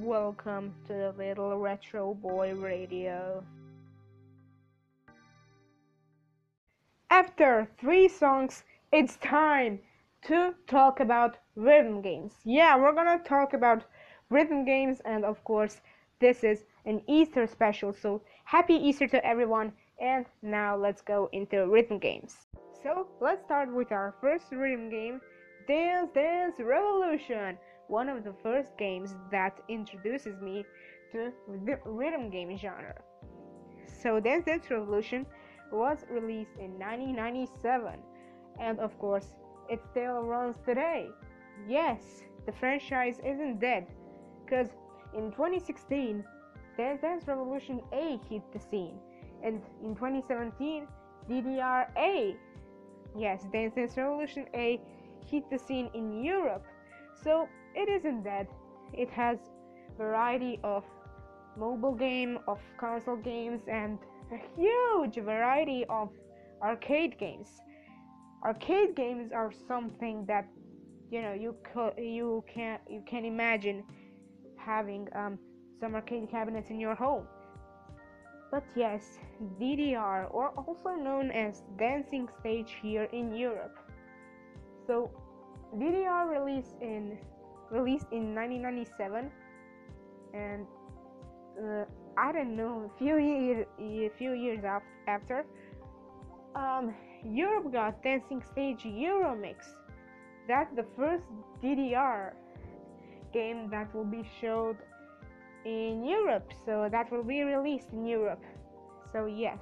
Welcome to the Little Retro Boy Radio. After three songs, it's time to talk about rhythm games. Yeah, we're gonna talk about rhythm games, and of course, this is an Easter special. So, happy Easter to everyone! And now let's go into rhythm games. So, let's start with our first rhythm game Dance Dance Revolution one of the first games that introduces me to the rhythm game genre. So Dance Dance Revolution was released in 1997 and of course it still runs today. Yes, the franchise isn't dead because in 2016 Dance Dance Revolution A hit the scene and in 2017 DDR A yes Dance Dance Revolution A hit the scene in Europe so it isn't dead. It has variety of mobile game, of console games, and a huge variety of arcade games. Arcade games are something that you know you could you can you can imagine having um, some arcade cabinets in your home. But yes, DDR, or also known as Dancing Stage here in Europe. So, DDR released in released in 1997 and uh, I don't know a few years a few years after um, Europe got Dancing Stage Euromix. That's the first DDR game that will be showed in Europe. So that will be released in Europe. So yes.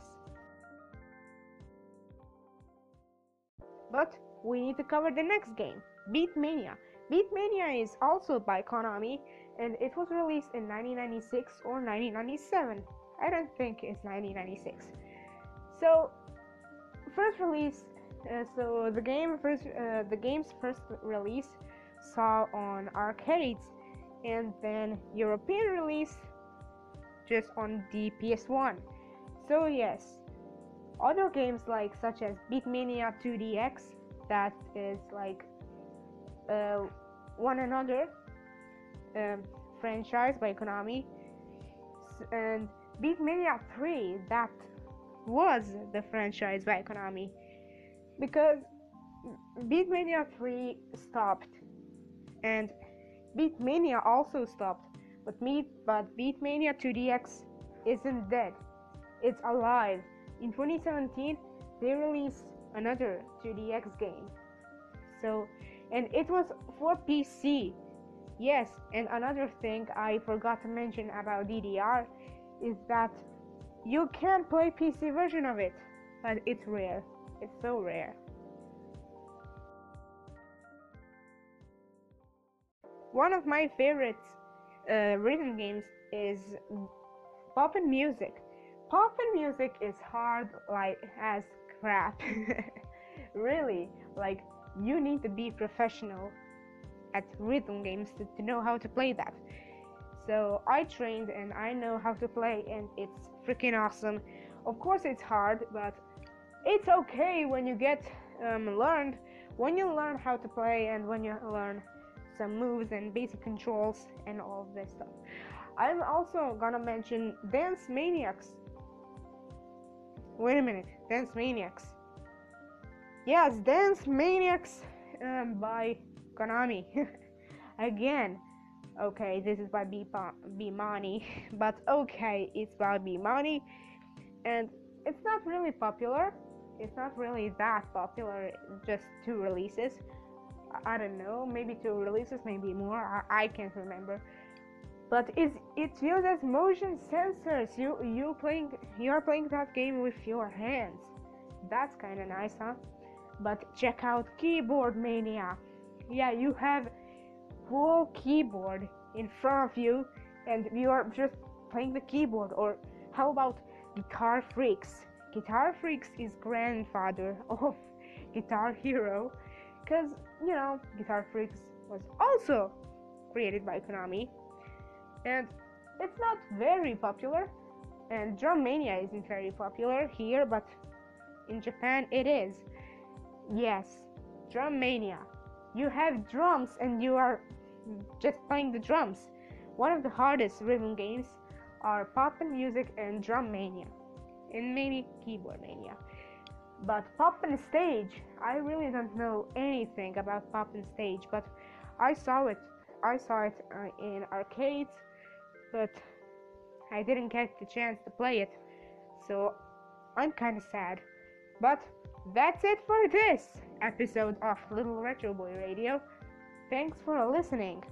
But we need to cover the next game Beatmania Beatmania is also by Konami and it was released in 1996 or 1997. I don't think it's 1996. So, first release. Uh, so the game first, uh, the game's first release saw on arcades, and then European release just on the PS1. So yes, other games like such as Beatmania 2DX, that is like uh, one another um, franchise by Konami. And Beatmania 3 that was the franchise by Konami. Because Beatmania 3 stopped and Beatmania also stopped but Meat but Beatmania 2DX isn't dead. It's alive. In 2017 they released another 2DX game. So and it was for PC. Yes, and another thing I forgot to mention about DDR is that you can play PC version of it, but it's rare. It's so rare. One of my favorite uh, rhythm games is Pop'n Music. Pop'n Music is hard like as crap. really, like you need to be professional at rhythm games to, to know how to play that. So I trained and I know how to play, and it's freaking awesome. Of course, it's hard, but it's okay when you get um, learned. When you learn how to play, and when you learn some moves and basic controls and all of this stuff. I'm also gonna mention Dance Maniax. Wait a minute, Dance Maniax. Yes, Dance Maniax um, by Konami. Again, okay, this is by Bemani, but okay, it's by Bemani, and it's not really popular. It's not really that popular. Just two releases. I, I don't know, maybe two releases, maybe more. I, I can't remember. But it's it uses motion sensors. You you playing you are playing that game with your hands. That's kind of nice, huh? But check out Keyboard Mania. Yeah, you have full keyboard in front of you and you are just playing the keyboard or how about Guitar Freaks? Guitar Freaks is grandfather of Guitar Hero cuz you know, Guitar Freaks was also created by Konami and it's not very popular and Drum Mania isn't very popular here but in Japan it is Yes, Drum Mania. You have drums and you are just playing the drums. one of the hardest rhythm games are Pop'n Music and Drum Mania, and maybe Keyboard Mania. But Pop'n Stage, I really don't know anything about Pop'n Stage, but I saw it. I saw it uh, in arcades, but I didn't get the chance to play it, so I'm kind of sad. But that's it for this episode of Little Retro Boy Radio. Thanks for listening.